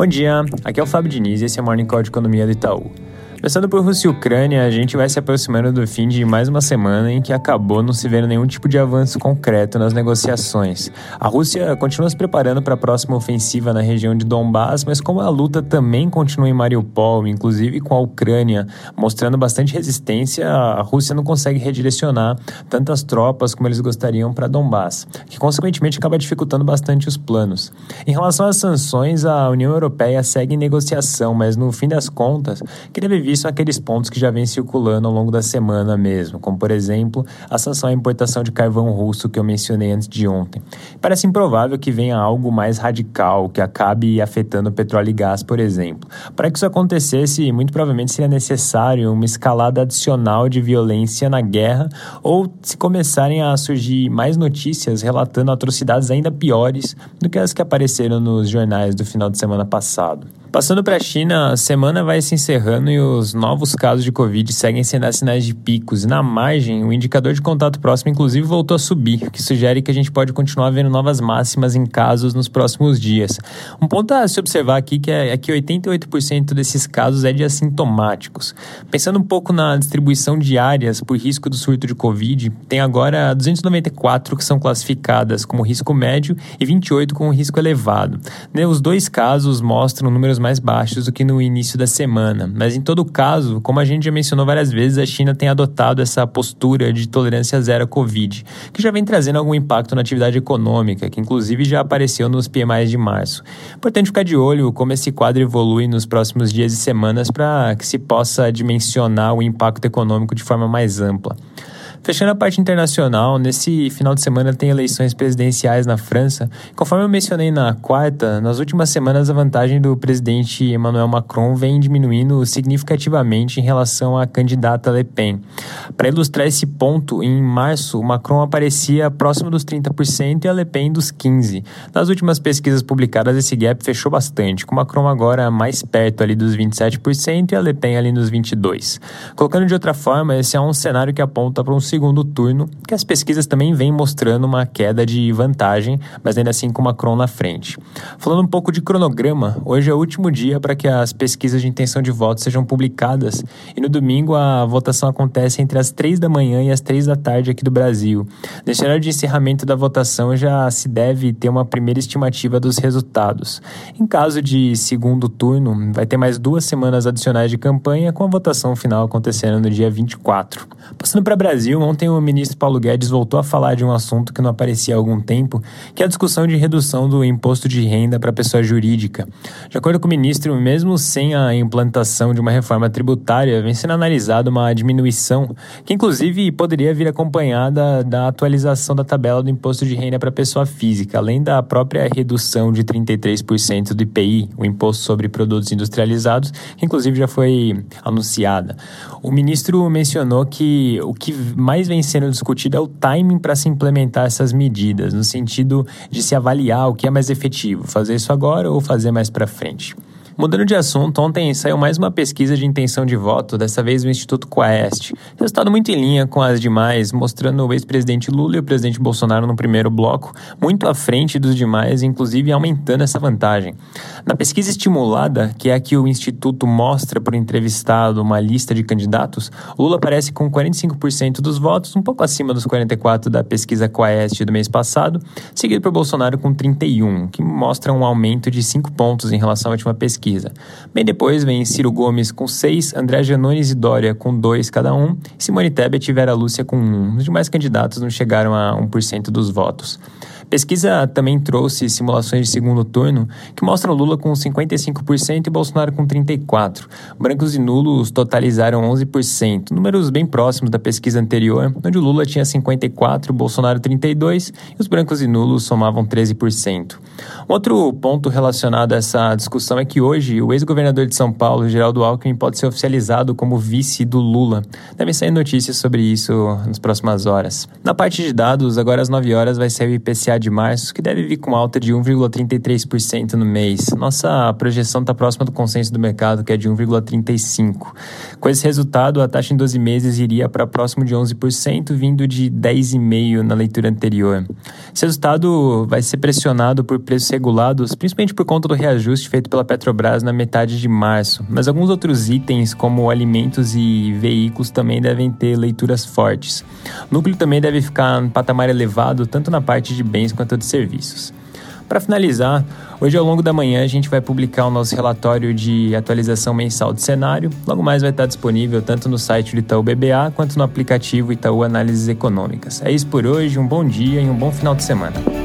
Bom dia, aqui é o Fábio Diniz e esse é o Morning Call de Economia do Itaú. Começando por Rússia e Ucrânia, a gente vai se aproximando do fim de mais uma semana em que acabou não se vendo nenhum tipo de avanço concreto nas negociações. A Rússia continua se preparando para a próxima ofensiva na região de Donbass, mas como a luta também continua em Mariupol, inclusive com a Ucrânia mostrando bastante resistência, a Rússia não consegue redirecionar tantas tropas como eles gostariam para Donbass, que consequentemente acaba dificultando bastante os planos. Em relação às sanções, a União Europeia segue em negociação, mas no fim das contas, que deve vir são aqueles pontos que já vêm circulando ao longo da semana mesmo, como por exemplo a sanção à importação de carvão russo que eu mencionei antes de ontem. Parece improvável que venha algo mais radical que acabe afetando petróleo e gás, por exemplo. Para que isso acontecesse, muito provavelmente seria necessário uma escalada adicional de violência na guerra ou se começarem a surgir mais notícias relatando atrocidades ainda piores do que as que apareceram nos jornais do final de semana passado. Passando para a China, a semana vai se encerrando e os novos casos de Covid seguem sendo dar sinais de picos. Na margem, o indicador de contato próximo, inclusive, voltou a subir, o que sugere que a gente pode continuar vendo novas máximas em casos nos próximos dias. Um ponto a se observar aqui que é, é que 88% desses casos é de assintomáticos. Pensando um pouco na distribuição de áreas por risco do surto de Covid, tem agora 294 que são classificadas como risco médio e 28 com risco elevado. Né, os dois casos mostram números mais baixos do que no início da semana. Mas em todo caso, como a gente já mencionou várias vezes, a China tem adotado essa postura de tolerância zero à Covid, que já vem trazendo algum impacto na atividade econômica, que inclusive já apareceu nos PMIs de março. Importante ficar de olho como esse quadro evolui nos próximos dias e semanas para que se possa dimensionar o impacto econômico de forma mais ampla. Fechando a parte internacional, nesse final de semana tem eleições presidenciais na França. Conforme eu mencionei na quarta, nas últimas semanas a vantagem do presidente Emmanuel Macron vem diminuindo significativamente em relação à candidata Le Pen. Para ilustrar esse ponto, em março, Macron aparecia próximo dos 30% e a Le Pen dos 15%. Nas últimas pesquisas publicadas, esse gap fechou bastante, com Macron agora mais perto ali dos 27% e a Le Pen ali nos 22%. Colocando de outra forma, esse é um cenário que aponta para um segundo turno, que as pesquisas também vêm mostrando uma queda de vantagem, mas ainda assim com Macron na frente. Falando um pouco de cronograma, hoje é o último dia para que as pesquisas de intenção de voto sejam publicadas e no domingo a votação acontece entre as três da manhã e as três da tarde aqui do Brasil. Nesse horário de encerramento da votação já se deve ter uma primeira estimativa dos resultados. Em caso de segundo turno, vai ter mais duas semanas adicionais de campanha com a votação final acontecendo no dia 24. Passando para Brasil, ontem o ministro Paulo Guedes voltou a falar de um assunto que não aparecia há algum tempo, que é a discussão de redução do imposto de renda para pessoa jurídica. De acordo com o ministro, mesmo sem a implantação de uma reforma tributária, vem sendo analisada uma diminuição, que inclusive poderia vir acompanhada da atualização da tabela do imposto de renda para pessoa física, além da própria redução de 33% do IPI, o imposto sobre produtos industrializados, que inclusive já foi anunciada. O ministro mencionou que o que mais vem sendo discutido é o timing para se implementar essas medidas, no sentido de se avaliar o que é mais efetivo, fazer isso agora ou fazer mais para frente. Mudando de assunto, ontem saiu mais uma pesquisa de intenção de voto, dessa vez do Instituto Quaest. Resultado muito em linha com as demais, mostrando o ex-presidente Lula e o presidente Bolsonaro no primeiro bloco, muito à frente dos demais, inclusive aumentando essa vantagem. Na pesquisa estimulada, que é a que o Instituto mostra por entrevistado uma lista de candidatos, Lula aparece com 45% dos votos, um pouco acima dos 44% da pesquisa Quaest do mês passado, seguido por Bolsonaro com 31%, que mostra um aumento de 5 pontos em relação à última pesquisa pesquisa. Bem depois vem Ciro Gomes com 6, André Janones e Dória com 2 cada um, Simone Tebet e Vera Lúcia com 1. Um. Os demais candidatos não chegaram a 1% dos votos. Pesquisa também trouxe simulações de segundo turno que mostram Lula com 55% e Bolsonaro com 34%. Brancos e nulos totalizaram 11%, números bem próximos da pesquisa anterior, onde o Lula tinha 54%, Bolsonaro 32% e os brancos e nulos somavam 13%. Outro ponto relacionado a essa discussão é que hoje o ex-governador de São Paulo, Geraldo Alckmin, pode ser oficializado como vice do Lula. Devem sair notícias sobre isso nas próximas horas. Na parte de dados, agora às 9 horas vai sair o IPCA de março, que deve vir com alta de 1,33% no mês. Nossa projeção está próxima do consenso do mercado, que é de 1,35%. Com esse resultado, a taxa em 12 meses iria para próximo de 11%, vindo de 10,5% na leitura anterior. Esse resultado vai ser pressionado por preços regulados, principalmente por conta do reajuste feito pela Petrobras na metade de março, mas alguns outros itens, como alimentos e veículos, também devem ter leituras fortes. O núcleo também deve ficar em patamar elevado, tanto na parte de bens quanto de serviços. Para finalizar, hoje ao longo da manhã a gente vai publicar o nosso relatório de atualização mensal de cenário. Logo mais vai estar disponível tanto no site do Itaú BBA quanto no aplicativo Itaú Análises Econômicas. É isso por hoje, um bom dia e um bom final de semana.